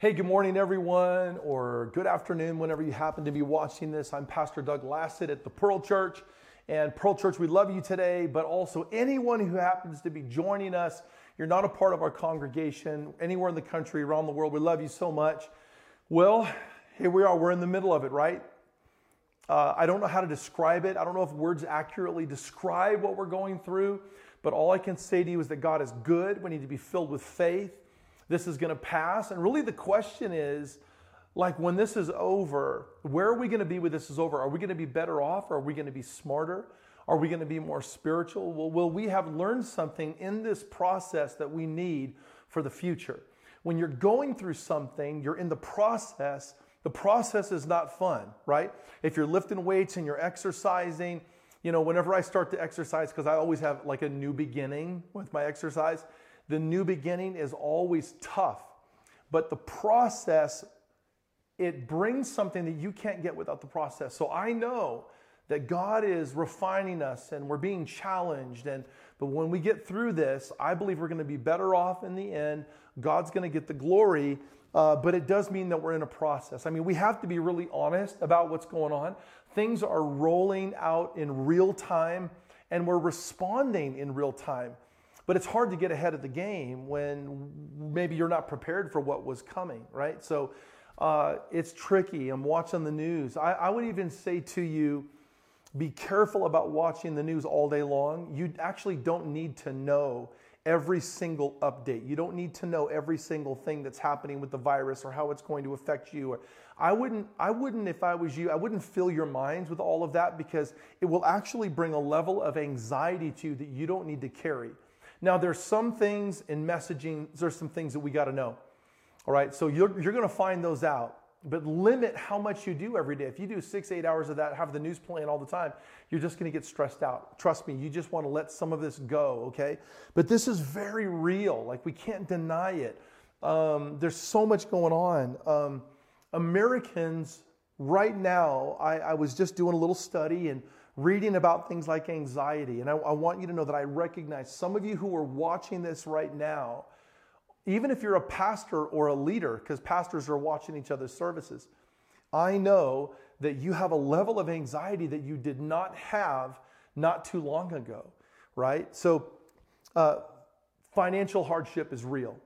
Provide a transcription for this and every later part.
Hey, good morning, everyone, or good afternoon, whenever you happen to be watching this. I'm Pastor Doug Lasit at the Pearl Church. And Pearl Church, we love you today, but also anyone who happens to be joining us. You're not a part of our congregation anywhere in the country, around the world. We love you so much. Well, here we are. We're in the middle of it, right? Uh, I don't know how to describe it. I don't know if words accurately describe what we're going through, but all I can say to you is that God is good. We need to be filled with faith this is going to pass. And really, the question is like, when this is over, where are we going to be when this is over? Are we going to be better off? Are we going to be smarter? Are we going to be more spiritual? Well, will we have learned something in this process that we need for the future? When you're going through something, you're in the process. The process is not fun, right? If you're lifting weights and you're exercising, you know, whenever I start to exercise, because I always have like a new beginning with my exercise, the new beginning is always tough, but the process, it brings something that you can't get without the process. So I know that God is refining us and we're being challenged. And but when we get through this, I believe we're going to be better off in the end. God's going to get the glory. Uh, but it does mean that we're in a process. I mean, we have to be really honest about what's going on. Things are rolling out in real time, and we're responding in real time. But it's hard to get ahead of the game when maybe you're not prepared for what was coming, right? So uh, it's tricky. I'm watching the news. I, I would even say to you, be careful about watching the news all day long. You actually don't need to know every single update. You don't need to know every single thing that's happening with the virus or how it's going to affect you. Or I wouldn't I wouldn't if I was you, I wouldn't fill your minds with all of that because it will actually bring a level of anxiety to you that you don't need to carry. Now, there's some things in messaging, there's some things that we got to know. All right, so you're, you're going to find those out, but limit how much you do every day. If you do six, eight hours of that, have the news playing all the time, you're just going to get stressed out. Trust me, you just want to let some of this go, okay? But this is very real. Like, we can't deny it. Um, there's so much going on. Um, Americans, right now, I, I was just doing a little study and reading about things like anxiety. And I, I, want you to know that I recognize some of you who are watching this right now, even if you're a pastor or a leader, because pastors are watching each other's services, I know that you have a level of anxiety that you did not have not too long ago, right? So, uh, financial hardship is real.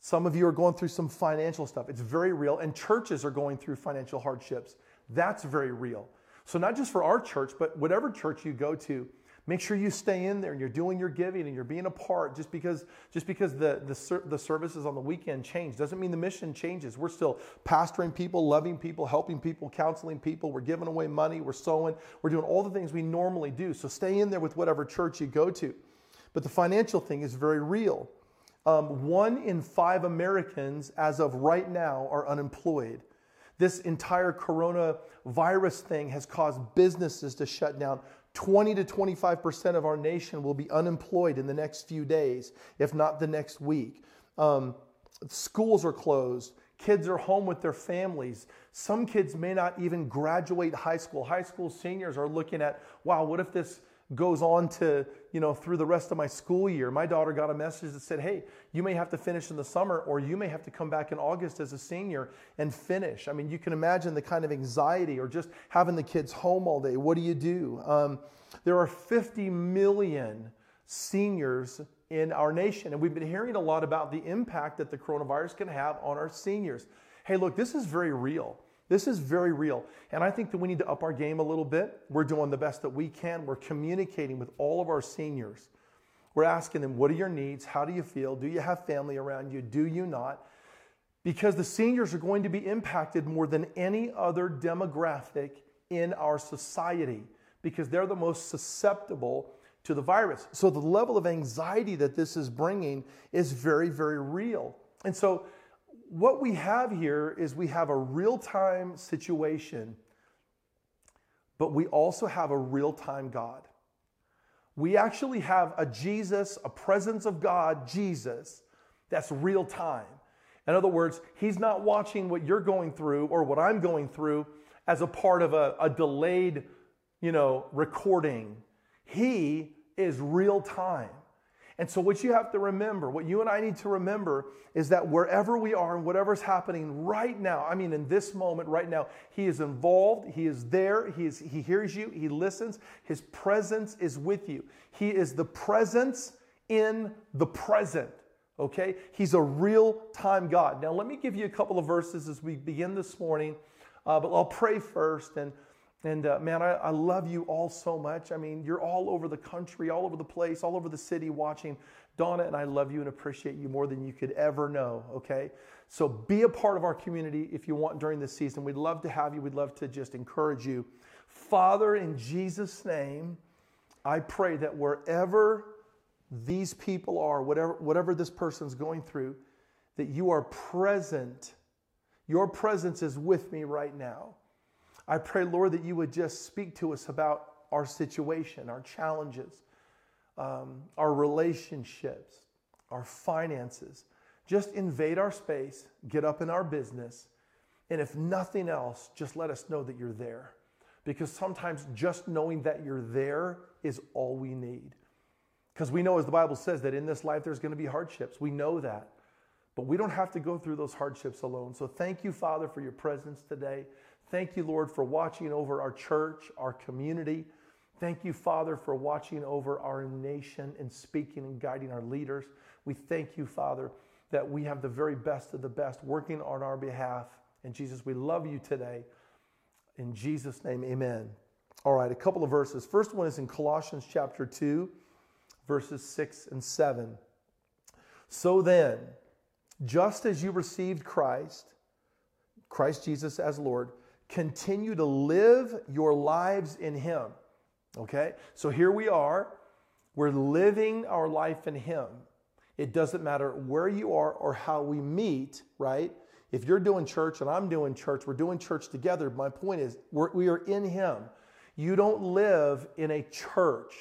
Some of you are going through some financial stuff. It's very real. And churches are going through financial hardships. That's very real. So, not just for our church, but whatever church you go to, make sure you stay in there and you're doing your giving and you're being a part. Just because, just because the, the, the services on the weekend change doesn't mean the mission changes. We're still pastoring people, loving people, helping people, counseling people. We're giving away money, we're sowing, we're doing all the things we normally do. So, stay in there with whatever church you go to. But the financial thing is very real. Um, one in five Americans, as of right now, are unemployed. This entire coronavirus thing has caused businesses to shut down. 20 to 25% of our nation will be unemployed in the next few days, if not the next week. Um, schools are closed. Kids are home with their families. Some kids may not even graduate high school. High school seniors are looking at, wow, what if this goes on to, you know, through the rest of my school year. My daughter got a message that said, hey, you may have to finish in the summer or you may have to come back in August as a senior and finish. I mean, you can imagine the kind of anxiety or just having the kids home all day. What do you do? Um, there are 50 million seniors in our nation, and we've been hearing a lot about the impact that the coronavirus can have on our seniors. Hey, look, this is very real. This is very real. And I think that we need to up our game a little bit. We're doing the best that we can. We're communicating with all of our seniors. We're asking them, what are your needs? How do you feel? Do you have family around you? Do you not? Because the seniors are going to be impacted more than any other demographic in our society because they're the most susceptible to the virus. So the level of anxiety that this is bringing is very, very real. And so what we have here is we have a real time situation, but we also have a real time God. We actually have a Jesus, a presence of God, Jesus, that's real time. In other words, He's not watching what you're going through or what I'm going through as a part of a, a delayed, you know, recording. He is real time. And so, what you have to remember, what you and I need to remember, is that wherever we are and whatever's happening right now, I mean, in this moment right now, He is involved, He is there, He, is, he hears you, He listens, His presence is with you. He is the presence in the present, okay? He's a real time God. Now, let me give you a couple of verses as we begin this morning, uh, but I'll pray first. And and uh, man, I, I love you all so much. I mean, you're all over the country, all over the place, all over the city watching. Donna and I love you and appreciate you more than you could ever know, okay? So be a part of our community if you want during this season. We'd love to have you. We'd love to just encourage you. Father, in Jesus' name, I pray that wherever these people are, whatever, whatever this person's going through, that you are present. Your presence is with me right now. I pray, Lord, that you would just speak to us about our situation, our challenges, um, our relationships, our finances. Just invade our space, get up in our business, and if nothing else, just let us know that you're there. Because sometimes just knowing that you're there is all we need. Because we know, as the Bible says, that in this life there's going to be hardships. We know that. But we don't have to go through those hardships alone. So thank you, Father, for your presence today. Thank you, Lord, for watching over our church, our community. Thank you, Father, for watching over our nation and speaking and guiding our leaders. We thank you, Father, that we have the very best of the best working on our behalf. And Jesus, we love you today. In Jesus' name, amen. All right, a couple of verses. First one is in Colossians chapter 2, verses 6 and 7. So then, just as you received Christ, Christ Jesus as Lord, continue to live your lives in Him. Okay? So here we are. We're living our life in Him. It doesn't matter where you are or how we meet, right? If you're doing church and I'm doing church, we're doing church together. My point is, we're, we are in Him. You don't live in a church.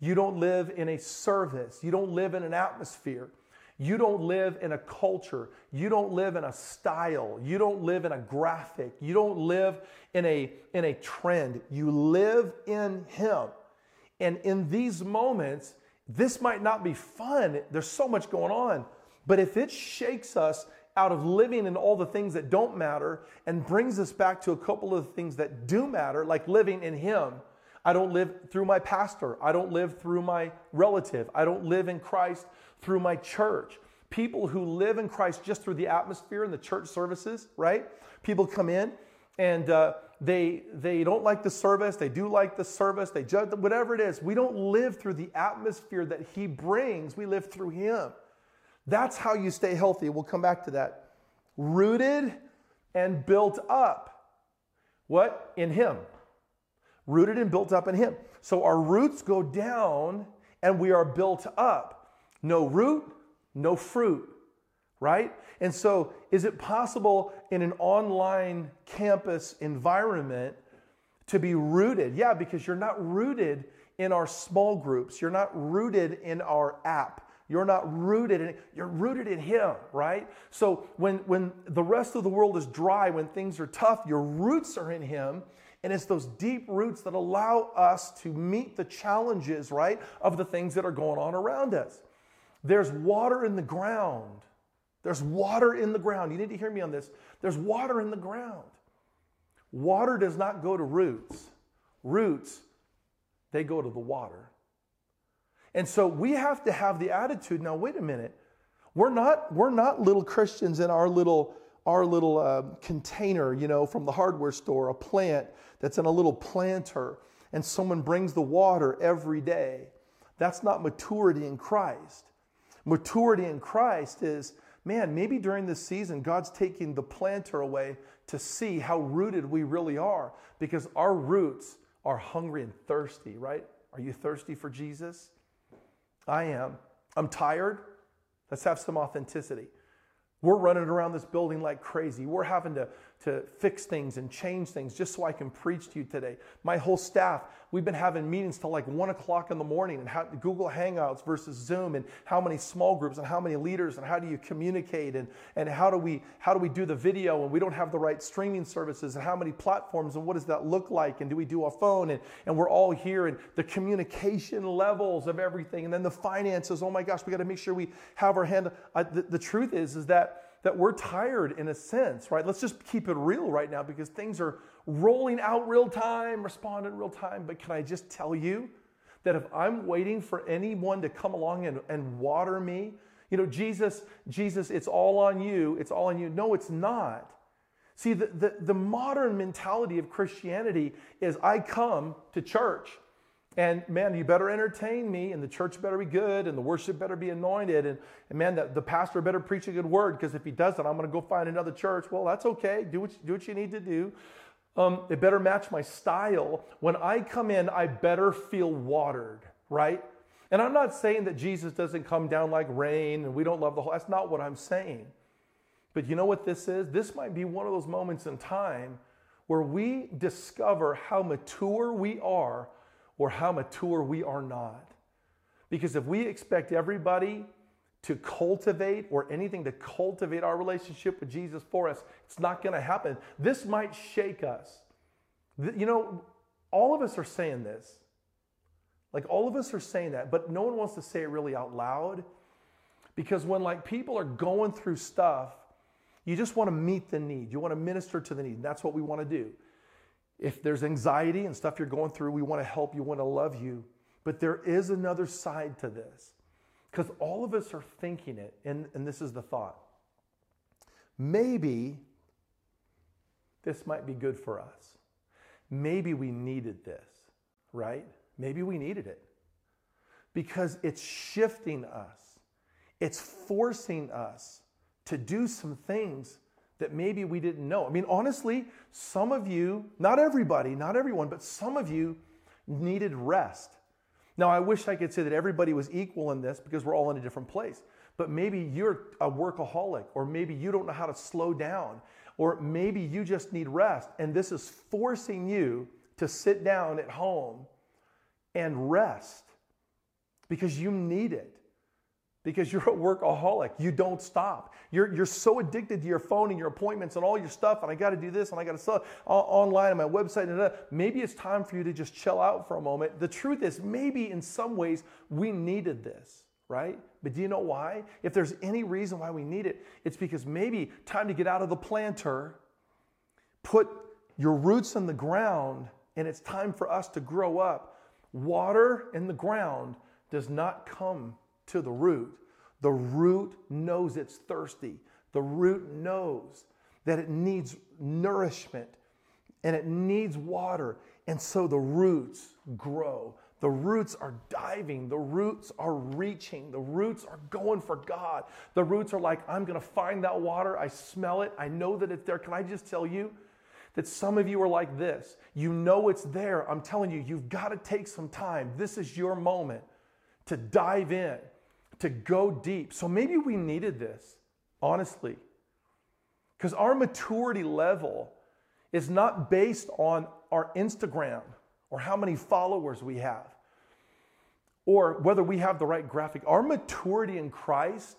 You don't live in a service. You don't live in an atmosphere. You don't live in a culture. You don't live in a style. You don't live in a graphic. You don't live in a, in a trend. You live in Him. And in these moments, this might not be fun. There's so much going on. But if it shakes us out of living in all the things that don't matter and brings us back to a couple of the things that do matter, like living in Him, I don't live through my pastor. I don't live through my relative. I don't live in Christ through my church. People who live in Christ just through the atmosphere and the church services, right? People come in and uh, they they don't like the service. They do like the service. They judge whatever it is. We don't live through the atmosphere that He brings. We live through Him. That's how you stay healthy. We'll come back to that. Rooted and built up. What? In Him. Rooted and built up in Him. So our roots go down and we are built up. No root, no fruit, right? And so, is it possible in an online campus environment to be rooted? Yeah, because you're not rooted in our small groups, you're not rooted in our app. You're not rooted in you're rooted in him, right? So when when the rest of the world is dry, when things are tough, your roots are in him. And it's those deep roots that allow us to meet the challenges, right, of the things that are going on around us. There's water in the ground. There's water in the ground. You need to hear me on this. There's water in the ground. Water does not go to roots. Roots, they go to the water. And so we have to have the attitude now, wait a minute. We're not, we're not little Christians in our little, our little uh, container, you know, from the hardware store, a plant that's in a little planter, and someone brings the water every day. That's not maturity in Christ. Maturity in Christ is, man, maybe during this season, God's taking the planter away to see how rooted we really are because our roots are hungry and thirsty, right? Are you thirsty for Jesus? I am. I'm tired. Let's have some authenticity. We're running around this building like crazy. We're having to, to fix things and change things just so I can preach to you today. My whole staff, we've been having meetings till like one o'clock in the morning and how, Google Hangouts versus Zoom and how many small groups and how many leaders and how do you communicate and, and how do we how do we do the video and we don't have the right streaming services and how many platforms and what does that look like and do we do a phone and, and we're all here and the communication levels of everything and then the finances. Oh my gosh, we got to make sure we have our hand. Uh, the, the truth is, is that that we're tired in a sense, right? Let's just keep it real right now because things are rolling out real time, respond in real time. But can I just tell you that if I'm waiting for anyone to come along and, and water me, you know, Jesus, Jesus, it's all on you, it's all on you. No, it's not. See, the, the, the modern mentality of Christianity is I come to church and man, you better entertain me, and the church better be good, and the worship better be anointed, and, and man, the, the pastor better preach a good word, because if he doesn't, I'm going to go find another church. Well, that's okay. Do what, do what you need to do. Um, it better match my style. When I come in, I better feel watered, right? And I'm not saying that Jesus doesn't come down like rain and we don't love the whole. That's not what I'm saying. But you know what this is? This might be one of those moments in time where we discover how mature we are or how mature we are not. Because if we expect everybody to cultivate or anything to cultivate our relationship with Jesus for us, it's not going to happen. This might shake us. You know, all of us are saying this. Like all of us are saying that, but no one wants to say it really out loud because when like people are going through stuff, you just want to meet the need. You want to minister to the need. That's what we want to do. If there's anxiety and stuff you're going through, we want to help you, want to love you. But there is another side to this because all of us are thinking it, and, and this is the thought. Maybe this might be good for us. Maybe we needed this, right? Maybe we needed it because it's shifting us, it's forcing us to do some things that maybe we didn't know. I mean, honestly, some of you, not everybody, not everyone, but some of you needed rest. Now, I wish I could say that everybody was equal in this because we're all in a different place. But maybe you're a workaholic, or maybe you don't know how to slow down, or maybe you just need rest. And this is forcing you to sit down at home and rest because you need it because you're a workaholic. You don't stop. You're, you're so addicted to your phone and your appointments and all your stuff, and I got to do this and I got to sell online on my website. And maybe it's time for you to just chill out for a moment. The truth is, maybe in some ways we needed this, right? But do you know why? If there's any reason why we need it, it's because maybe time to get out of the planter, put your roots in the ground, and it's time for us to grow up. Water in the ground does not come to the root. The root knows it's thirsty. The root knows that it needs nourishment and it needs water. And so the roots grow. The roots are diving. The roots are reaching. The roots are going for God. The roots are like, I'm going to find that water. I smell it. I know that it's there. Can I just tell you that some of you are like this? You know it's there. I'm telling you, you've got to take some time. This is your moment to dive in to go deep. So maybe we needed this, honestly. Because our maturity level is not based on our Instagram or how many followers we have or whether we have the right graphic. Our maturity in Christ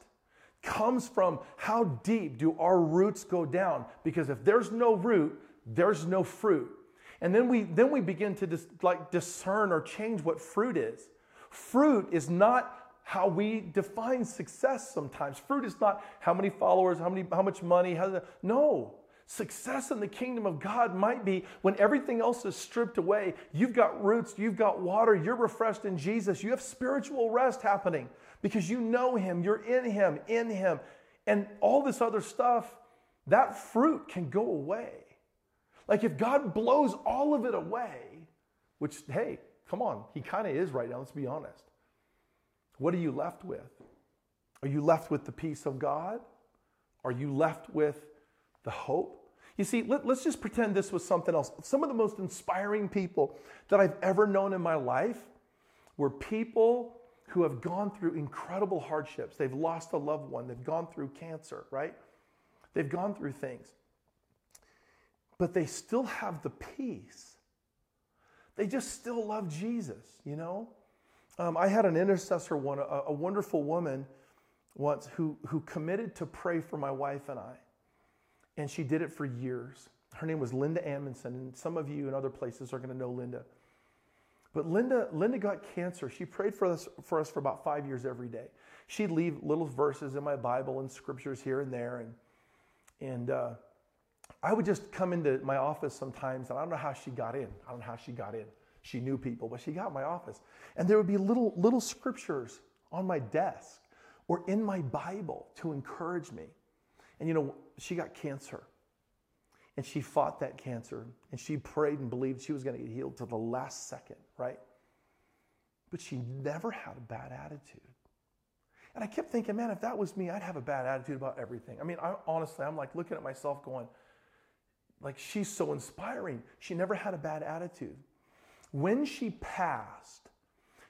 comes from how deep do our roots go down because if there's no root, there's no fruit. And then we then we begin to dis, like discern or change what fruit is. Fruit is not how we define success sometimes. Fruit is not how many followers, how, many, how much money. How, no. Success in the kingdom of God might be when everything else is stripped away. You've got roots, you've got water, you're refreshed in Jesus. You have spiritual rest happening because you know Him, you're in Him, in Him. And all this other stuff, that fruit can go away. Like if God blows all of it away, which, hey, come on, He kind of is right now, let's be honest. What are you left with? Are you left with the peace of God? Are you left with the hope? You see, let, us just pretend this was something else. Some of the most inspiring people that I've ever known in my life were people who have gone through incredible hardships. They've lost a loved one, they've gone through cancer, right? They've gone through things. But they still have the peace they just still love Jesus, you know? Um, I had an intercessor, one, a, a wonderful woman once who, who committed to pray for my wife and I. And she did it for years. Her name was Linda Amundsen, and some of you in other places are going to know Linda. But Linda, Linda got cancer. She prayed for us, for us for about five years every day. She'd leave little verses in my Bible and scriptures here and there. And, and uh, I would just come into my office sometimes, and I don't know how she got in. I don't know how she got in. She knew people, but she got my office. And there would be little, little scriptures on my desk or in my Bible to encourage me. And you know, she got cancer. And she fought that cancer and she prayed and believed she was going to get healed to the last second, right? But she never had a bad attitude. And I kept thinking, man, if that was me, I'd have a bad attitude about everything. I mean, I, honestly, I'm like looking at myself going, like, she's so inspiring. She never had a bad attitude. When she passed,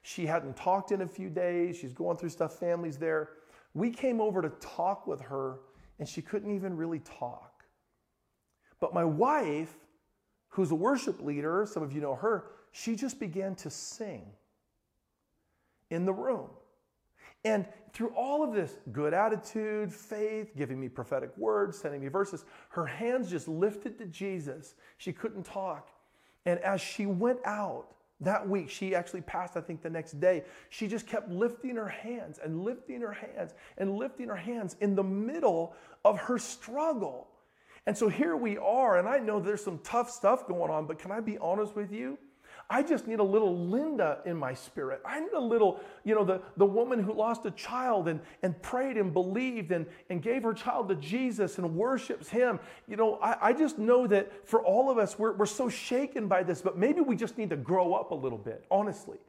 she hadn't talked in a few days. She's going through stuff, families there. We came over to talk with her, and she couldn't even really talk. But my wife, who's a worship leader, some of you know her, she just began to sing in the room. And through all of this good attitude, faith, giving me prophetic words, sending me verses, her hands just lifted to Jesus. She couldn't talk. And as she went out that week, she actually passed, I think, the next day. She just kept lifting her hands and lifting her hands and lifting her hands in the middle of her struggle. And so here we are, and I know there's some tough stuff going on, but can I be honest with you? I just need a little Linda in my spirit. I need a little, you know, the, the woman who lost a child and, and prayed and believed and, and gave her child to Jesus and worships him. You know, I, I just know that for all of us, we're, we're so shaken by this, but maybe we just need to grow up a little bit, honestly.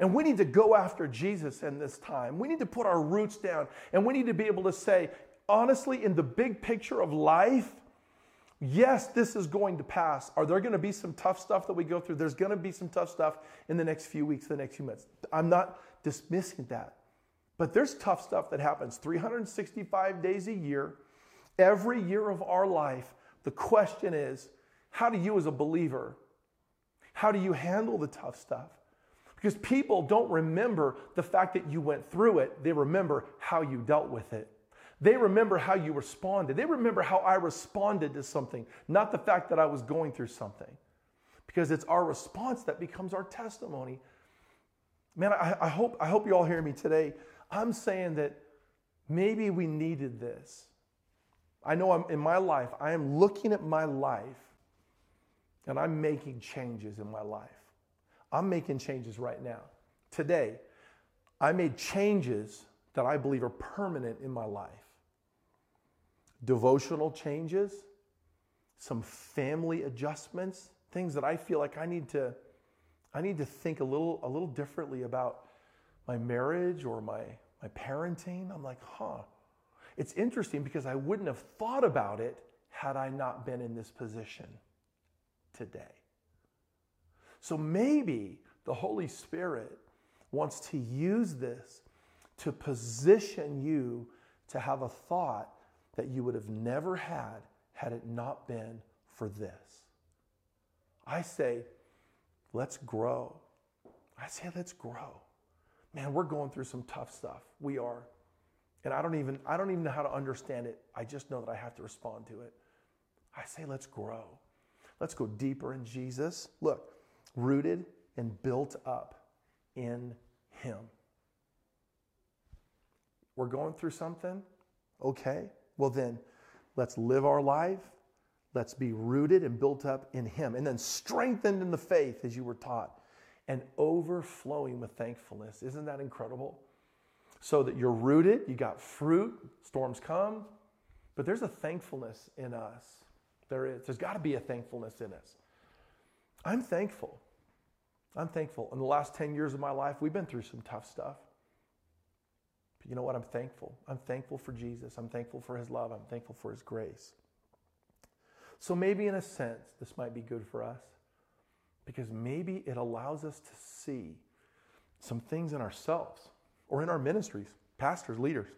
And we need to go after Jesus in this time. We need to put our roots down and we need to be able to say, honestly, in the big picture of life, Yes, this is going to pass. Are there going to be some tough stuff that we go through? There's going to be some tough stuff in the next few weeks, the next few months. I'm not dismissing that. But there's tough stuff that happens 365 days a year, every year of our life. The question is, how do you as a believer, how do you handle the tough stuff? Because people don't remember the fact that you went through it, they remember how you dealt with it. They remember how you responded. They remember how I responded to something, not the fact that I was going through something. Because it's our response that becomes our testimony. Man, I, I hope, I hope you all hear me today. I'm saying that maybe we needed this. I know I'm in my life, I am looking at my life and I'm making changes in my life. I'm making changes right now. Today, I made changes that I believe are permanent in my life devotional changes, some family adjustments, things that I feel like I need to I need to think a little a little differently about my marriage or my my parenting. I'm like, "Huh. It's interesting because I wouldn't have thought about it had I not been in this position today." So maybe the Holy Spirit wants to use this to position you to have a thought that you would have never had had it not been for this. I say, let's grow. I say, let's grow. Man, we're going through some tough stuff. We are. And I don't even I don't even know how to understand it. I just know that I have to respond to it. I say, let's grow. Let's go deeper in Jesus. Look, rooted and built up in Him. We're going through something? Okay. Well, then, let's live our life. Let's be rooted and built up in Him, and then strengthened in the faith as you were taught, and overflowing with thankfulness. Isn't that incredible? So that you're rooted, you got fruit, storms come, but there's a thankfulness in us. There is. There's got to be a thankfulness in us. I'm thankful. I'm thankful. In the last 10 years of my life, we've been through some tough stuff you know what? I'm thankful. I'm thankful for Jesus. I'm thankful for his love. I'm thankful for his grace. So maybe in a sense, this might be good for us because maybe it allows us to see some things in ourselves or in our ministries, pastors, leaders.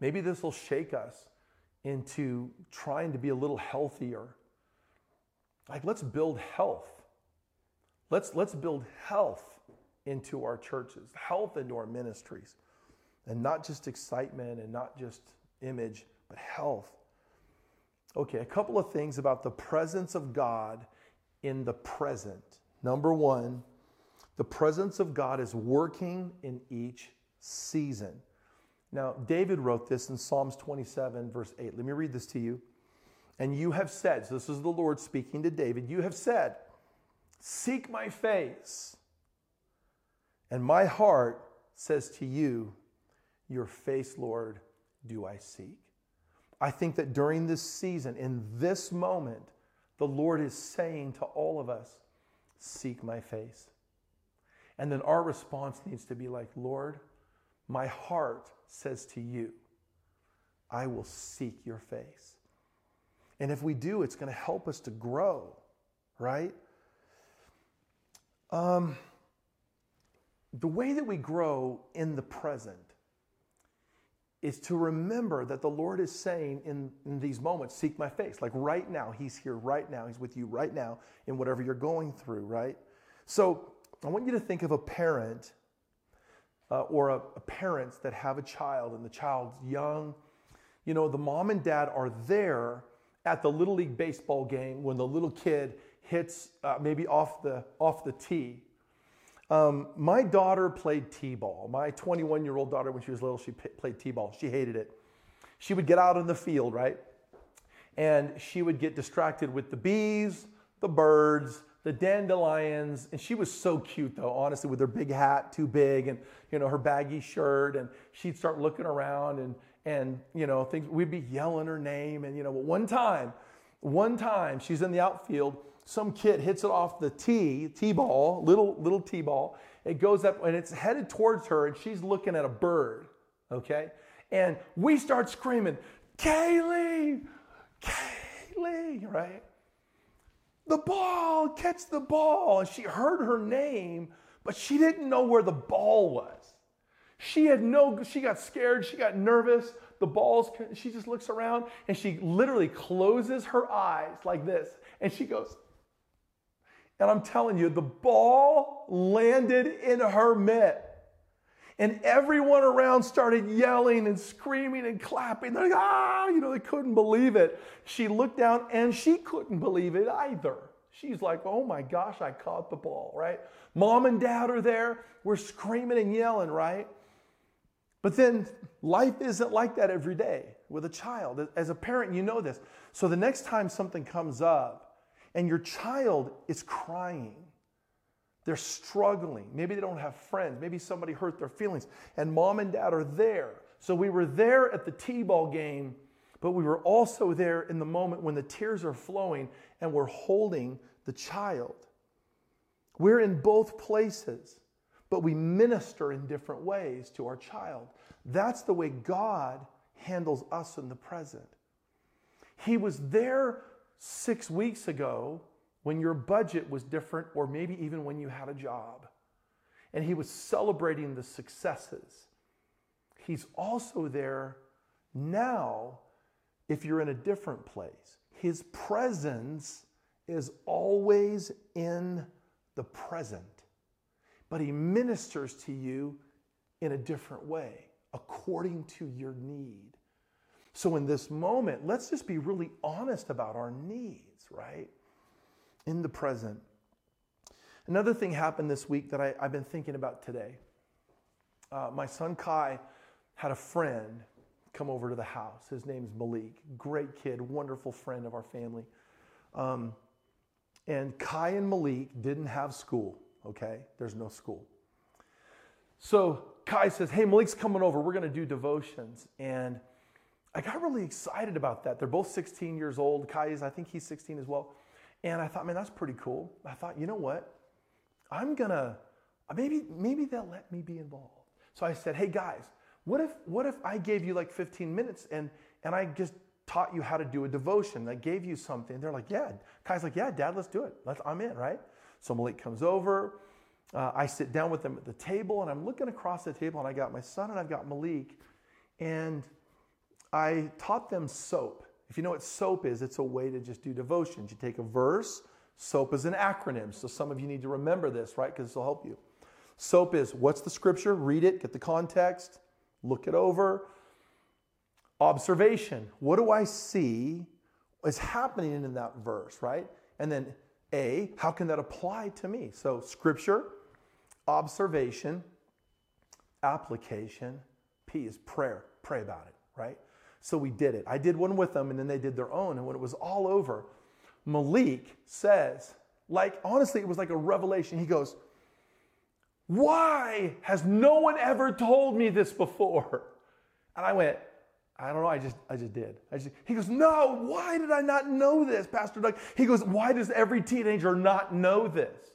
Maybe this will shake us into trying to be a little healthier. Like, let's build health. Let's, let's build health into our churches, health into our ministries, and not just excitement and not just image, but health. Okay, a couple of things about the presence of God in the present. Number one, the presence of God is working in each season. Now, David wrote this in Psalms 27, verse 8. Let me read this to you. And you have said, so this is the Lord speaking to David, you have said, Seek my face. And my heart says to you, Your face, Lord, do I seek. I think that during this season, in this moment, the Lord is saying to all of us, Seek my face. And then our response needs to be like, Lord, my heart says to you, I will seek your face. And if we do, it's going to help us to grow, right? Um, the way that we grow in the present is to remember that the Lord is saying in, in these moments, seek my face. Like right now, He's here right now. He's with you right now in whatever you're going through, right? So I want you to think of a parent uh, or a, a parents that have a child and the child's young. You know, the mom and dad are there at the Little League baseball game when the little kid hits uh, maybe off the, off the tee. Um, my daughter played t-ball. My 21-year-old daughter, when she was little, she played t-ball. She hated it. She would get out in the field, right? And she would get distracted with the bees, the birds, the dandelions. And she was so cute, though, honestly, with her big hat, too big, and you know her baggy shirt. And she'd start looking around, and and you know things. We'd be yelling her name, and you know, one time, one time, she's in the outfield some kid hits it off the tee, tee-ball, little little tee-ball. It goes up and it's headed towards her, and she's looking at a bird. Okay, and we start screaming, "Kaylee, Kaylee!" Right? The ball, catch the ball. And she heard her name, but she didn't know where the ball was. She had no. She got scared. She got nervous. The ball's. She just looks around and she literally closes her eyes like this, and she goes. And I'm telling you, the ball landed in her mitt. And everyone around started yelling and screaming and clapping. They're like, ah, you know, they couldn't believe it. She looked down and she couldn't believe it either. She's like, oh my gosh, I caught the ball, right? Mom and dad are there. We're screaming and yelling, right? But then life isn't like that every day with a child. As a parent, you know this. So the next time something comes up, and your child is crying. They're struggling. Maybe they don't have friends. Maybe somebody hurt their feelings. And mom and dad are there. So we were there at the T ball game, but we were also there in the moment when the tears are flowing and we're holding the child. We're in both places, but we minister in different ways to our child. That's the way God handles us in the present. He was there six weeks ago when your budget was different, or maybe even when you had a job. And he was celebrating the successes. He's also there now if you're in a different place. His presence is always in the present, but he ministers to you in a different way according to your need. So, in this moment, let's just be really honest about our needs, right? In the present. Another thing happened this week that I, have been thinking about today. Uh, my son Kai had a friend come over to the house. His name's Malik. Great kid, wonderful friend of our family. Um, and Kai and Malik didn't have school, okay? There's no school. So Kai says, Hey, Malik's coming over. We're going to do devotions. And I got really excited about that. They're both 16 years old. Kai is, I think he's 16 as well. And I thought, man, that's pretty cool. I thought, you know what? I'm gonna maybe maybe they'll let me be involved. So I said, hey guys, what if what if I gave you like 15 minutes and and I just taught you how to do a devotion? I gave you something. They're like, yeah. Kai's like, yeah, Dad, let's do it. Let's, I'm in, right? So Malik comes over. Uh, I sit down with them at the table, and I'm looking across the table, and I got my son and I've got Malik, and I taught them soap. If you know what soap is, it's a way to just do devotions. You take a verse, SOAP is an acronym, so some of you need to remember this, right? Because this will help you. SOAP is what's the scripture? Read it, get the context, look it over. Observation. What do I see is happening in that verse, right? And then A, how can that apply to me? So, scripture, observation, application. P is prayer. Pray about it, right? So we did it. I did one with them, and then they did their own. And when it was all over, Malik says, like, honestly, it was like a revelation. He goes, Why has no one ever told me this before? And I went, I don't know. I just, I just did. I just, he goes, no. Why did I not know this, Pastor Doug? He goes, why does every teenager not know this?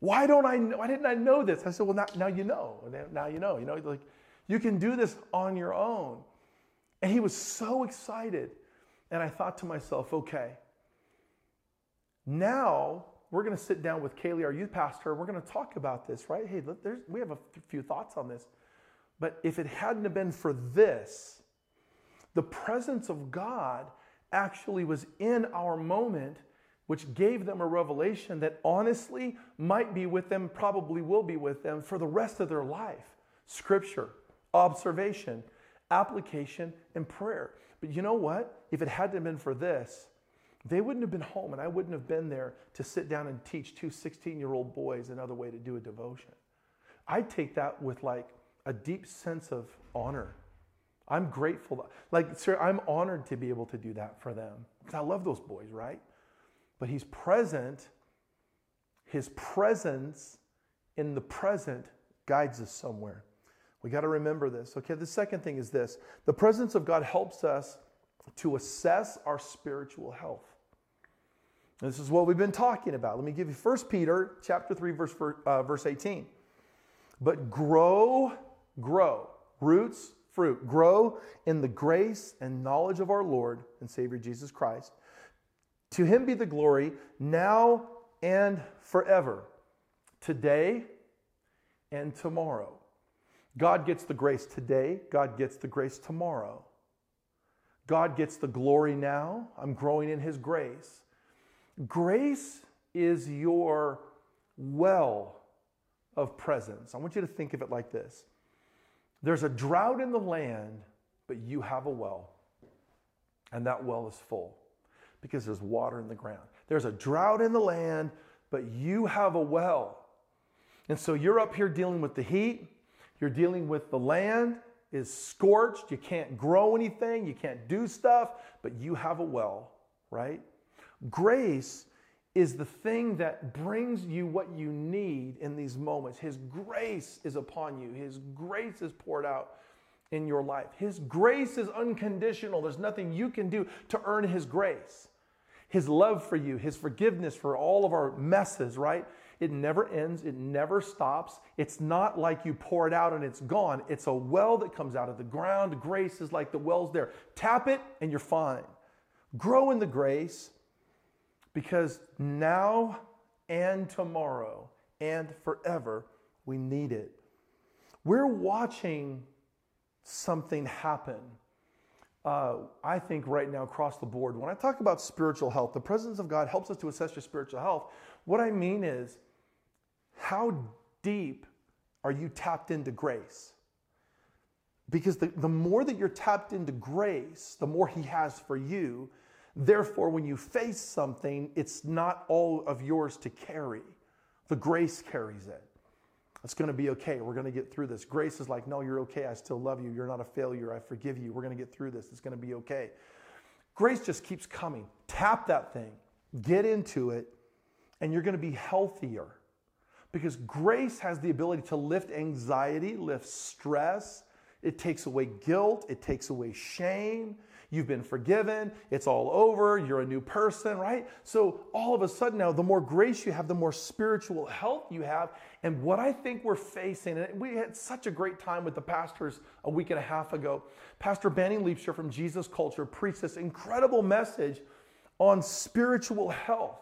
Why don't I? Know, Why didn't I know this? I said, well, now, now you know. Now you know. You know, like you can do this on your own. And he was so excited, and I thought to myself, okay, now we're going to sit down with Kaylee, our youth pastor. We're going to talk about this, right? Hey, we have a few thoughts on this. But if it hadn't have been for this, the presence of God actually was in our moment, which gave them a revelation that honestly might be with them, probably will be with them for the rest of their life. Scripture, observation, application, and prayer. But you know what? If it hadn't been for this, they wouldn't have been home and I wouldn't have been there to sit down and teach two 16 year old boys another way to do a devotion. I take that with like a deep sense of honor. I'm grateful. Like, sir, I'm honored to be able to do that for them because I love those boys, right? But he's present. His presence in the present guides us somewhere. We got to remember this. Okay, the second thing is this the presence of God helps us to assess our spiritual health. This is what we've been talking about. Let me give you 1 Peter chapter 3 verse, uh, verse 18. But grow, grow, roots, fruit, grow in the grace and knowledge of our Lord and Savior Jesus Christ. To him be the glory now and forever, today and tomorrow. God gets the grace today, God gets the grace tomorrow. God gets the glory now. I'm growing in His grace. Grace is your well of presence. I want you to think of it like this there's a drought in the land, but you have a well, and that well is full because there's water in the ground. There's a drought in the land, but you have a well. And so you're up here dealing with the heat, you're dealing with the land is scorched, you can't grow anything, you can't do stuff, but you have a well, right? Grace is the thing that brings you what you need in these moments. His grace is upon you, His grace is poured out in your life. His grace is unconditional. There's nothing you can do to earn His grace. His love for you, His forgiveness for all of our messes, right? It never ends, it never stops. It's not like you pour it out and it's gone. It's a well that comes out of the ground. Grace is like the well's there. Tap it and you're fine. Grow in the grace because now and tomorrow and forever we need it. We're watching something happen. Uh, I think right now across the board, when I talk about spiritual health, the presence of God helps us to assess your spiritual health. What I mean is, how deep are you tapped into grace? Because the, the more that you're tapped into grace, the more He has for you. Therefore, when you face something, it's not all of yours to carry. The grace carries it. It's going to be okay. We're going to get through this. Grace is like, no, you're okay. I still love you. You're not a failure. I forgive you. We're going to get through this. It's going to be okay. Grace just keeps coming. Tap that thing, get into it, and you're going to be healthier. Because grace has the ability to lift anxiety, lift stress. It takes away guilt, it takes away shame. You've been forgiven, it's all over, you're a new person, right? So, all of a sudden now, the more grace you have, the more spiritual health you have. And what I think we're facing, and we had such a great time with the pastors a week and a half ago. Pastor Banning Liebscher from Jesus Culture preached this incredible message on spiritual health.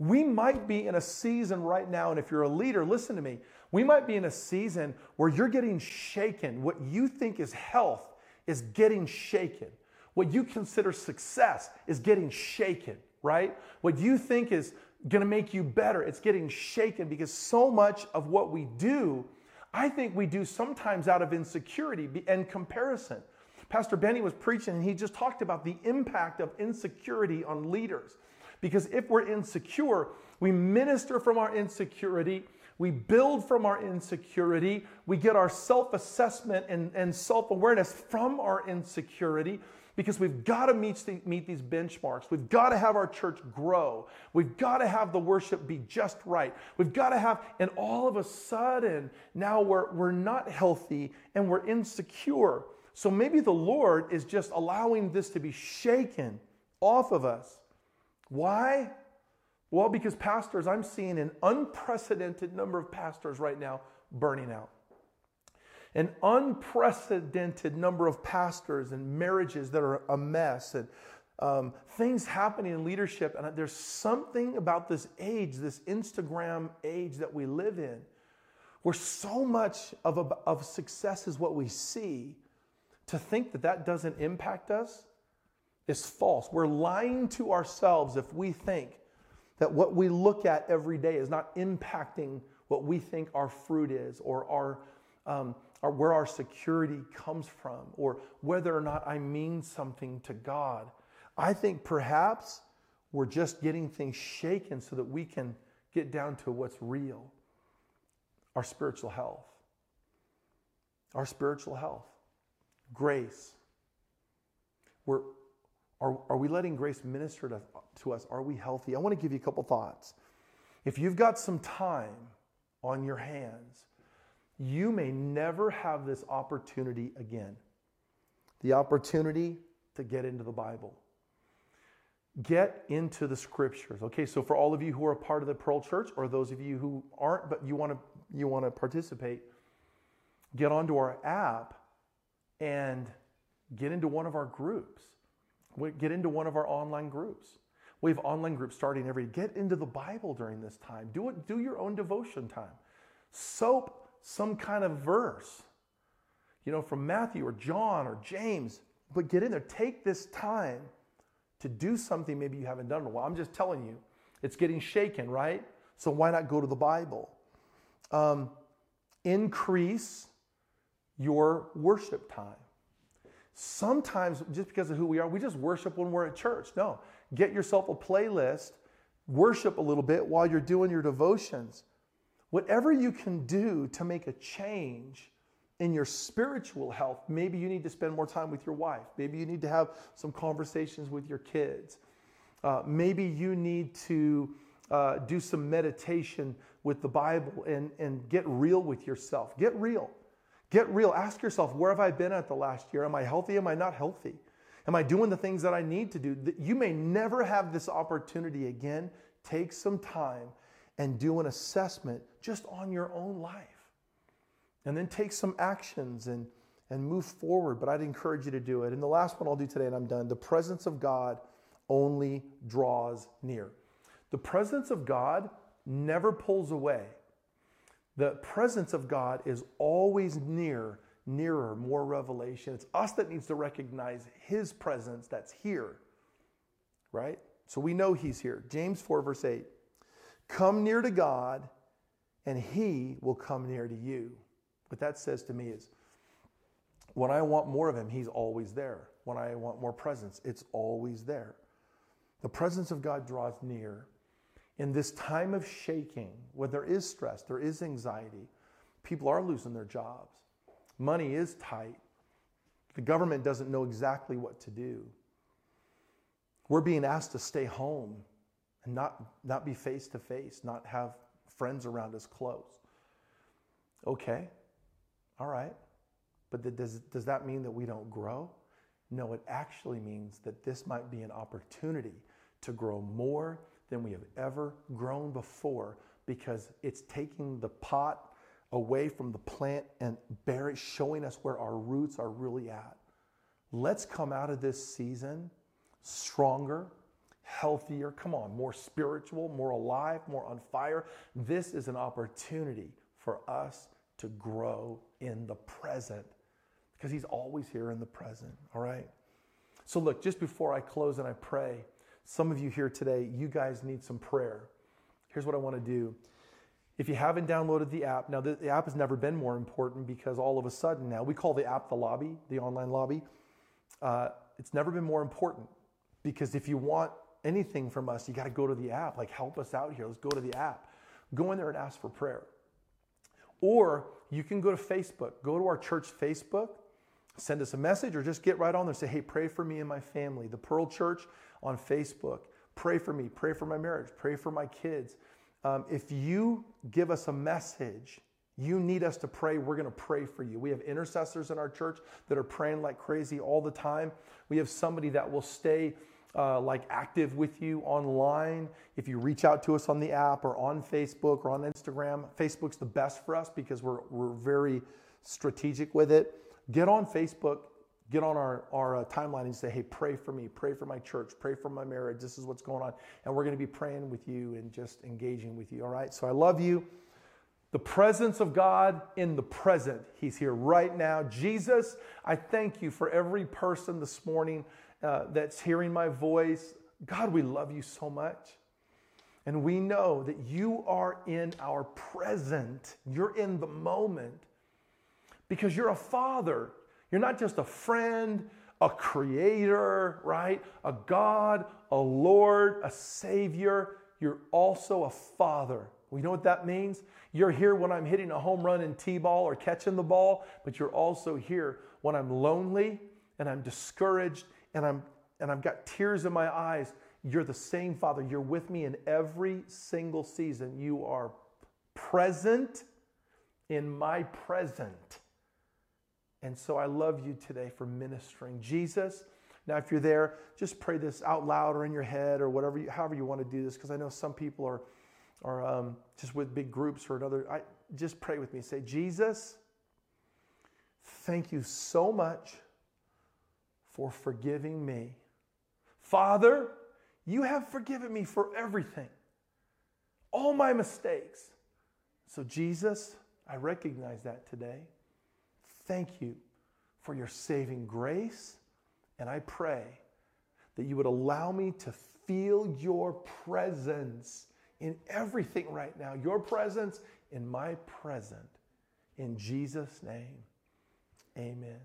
We might be in a season right now, and if you're a leader, listen to me. We might be in a season where you're getting shaken. What you think is health is getting shaken. What you consider success is getting shaken. right? What you think is going to make you better, it's getting shaken because so much of what we do, I think we do sometimes out of insecurity and comparison. Pastor Banning was preaching and he just talked about the impact of insecurity on leaders. Because if we're insecure, we minister from our insecurity, we build from our insecurity, we get our self assessment and, and self awareness from our insecurity because we've got to meet, meet these benchmarks. We've got to have our church grow. We've got to have the worship be just right. We've got to have, and all of a sudden, now we're, we're not healthy and we're insecure. So maybe the Lord is just allowing this to be shaken off of us. Why? Well, because pastors, I'm seeing an unprecedented number of pastors right now burning out. An unprecedented number of pastors and marriages that are a mess and um, things happening in leadership. And there's something about this age, this Instagram age that we live in, where so much of, of success is what we see. To think that that doesn't impact us is false. We're lying to ourselves if we think that what we look at every day is not impacting what we think our fruit is or our, um, or where our security comes from or whether or not I mean something to God. I think perhaps we're just getting things shaken so that we can get down to what's real our spiritual health. Our spiritual health, grace. We're, are, are we letting grace minister to, to us? Are we healthy? I want to give you a couple thoughts. If you've got some time on your hands, you may never have this opportunity again. The opportunity to get into the Bible. Get into the scriptures. Okay, so for all of you who are a part of the Pearl Church, or those of you who aren't, but you want to you want to participate, get onto our app and get into one of our groups get into one of our online groups. We have online groups starting every get into the Bible during this time. Do it, do your own devotion time. Soap some kind of verse, you know, from Matthew or John or James, but get in there. Take this time to do something maybe you haven't done in a while. I'm just telling you, it's getting shaken, right? So why not go to the Bible? Um, increase your worship time. Sometimes, just because of who we are, we just worship when we're at church. No, get yourself a playlist, worship a little bit while you're doing your devotions. Whatever you can do to make a change in your spiritual health, maybe you need to spend more time with your wife. Maybe you need to have some conversations with your kids. Uh, maybe you need to uh, do some meditation with the Bible and, and get real with yourself. Get real. Get real. Ask yourself, where have I been at the last year? Am I healthy? Am I not healthy? Am I doing the things that I need to do? You may never have this opportunity again. Take some time and do an assessment just on your own life. And then take some actions and, and move forward. But I'd encourage you to do it. And the last one I'll do today, and I'm done the presence of God only draws near. The presence of God never pulls away. The presence of God is always near, nearer, more revelation. It's us that needs to recognize His presence that's here, right? So we know He's here. James 4, verse 8 Come near to God, and He will come near to you. What that says to me is when I want more of Him, He's always there. When I want more presence, it's always there. The presence of God draws near in this time of shaking, where there is stress, there is anxiety, people are losing their jobs, money is tight, the government doesn't know exactly what to do. We're being asked to stay home and not, not be face to face, not have friends around us close. Okay, all right. But does, does that mean that we don't grow? No, it actually means that this might be an opportunity to grow more than we have ever grown before because it's taking the pot away from the plant and bear showing us where our roots are really at. Let's come out of this season stronger, healthier, come on, more spiritual, more alive, more on fire. This is an opportunity for us to grow in the present because He's always here in the present, all right? So, look, just before I close and I pray, some of you here today, you guys need some prayer. Here's what I want to do. If you haven't downloaded the app, now the, app has never been more important because all of a sudden now we call the app the lobby, the online lobby. Uh, it's never been more important because if you want anything from us, you got to go to the app. Like, help us out here. Let's go to the app. Go in there and ask for prayer. Or you can go to Facebook, go to our church Facebook, send us a message, or just get right on there and say, hey, pray for me and my family. The Pearl Church on Facebook. Pray for me, pray for my marriage, pray for my kids. Um, if you give us a message, you need us to pray, we're going to pray for you. We have intercessors in our church that are praying like crazy all the time. We have somebody that will stay uh, like active with you online. If you reach out to us on the app or on Facebook or on Instagram, Facebook's the best for us because we're, we're very strategic with it. Get on Facebook, get on our, our uh, timeline and say, hey, pray for me, pray for my church, pray for my marriage. This is what's going on. And we're going to be praying with you and just engaging with you. All right. So I love you. The presence of God in the present. He's here right now. Jesus, I thank you for every person this morning uh, that's hearing my voice. God, we love you so much. And we know that you are in our present, you're in the moment because you're a father. You're not just a friend, a creator, right? A God, a Lord, a Savior. You're also a father. We know what that means? You're here when I'm hitting a home run in T ball or catching the ball, but you're also here when I'm lonely and I'm discouraged and, I'm, and I've got tears in my eyes. You're the same Father. You're with me in every single season. You are present in my present. And so I love you today for ministering. Jesus, now if you're there, just pray this out loud or in your head or whatever, you, however you want to do this, because I know some people are, are um, just with big groups or another. I, just pray with me. Say, Jesus, thank you so much for forgiving me. Father, you have forgiven me for everything, all my mistakes. So, Jesus, I recognize that today. Thank you for your saving grace. And I pray that you would allow me to feel your presence in everything right now, your presence in my present. In Jesus' name, amen.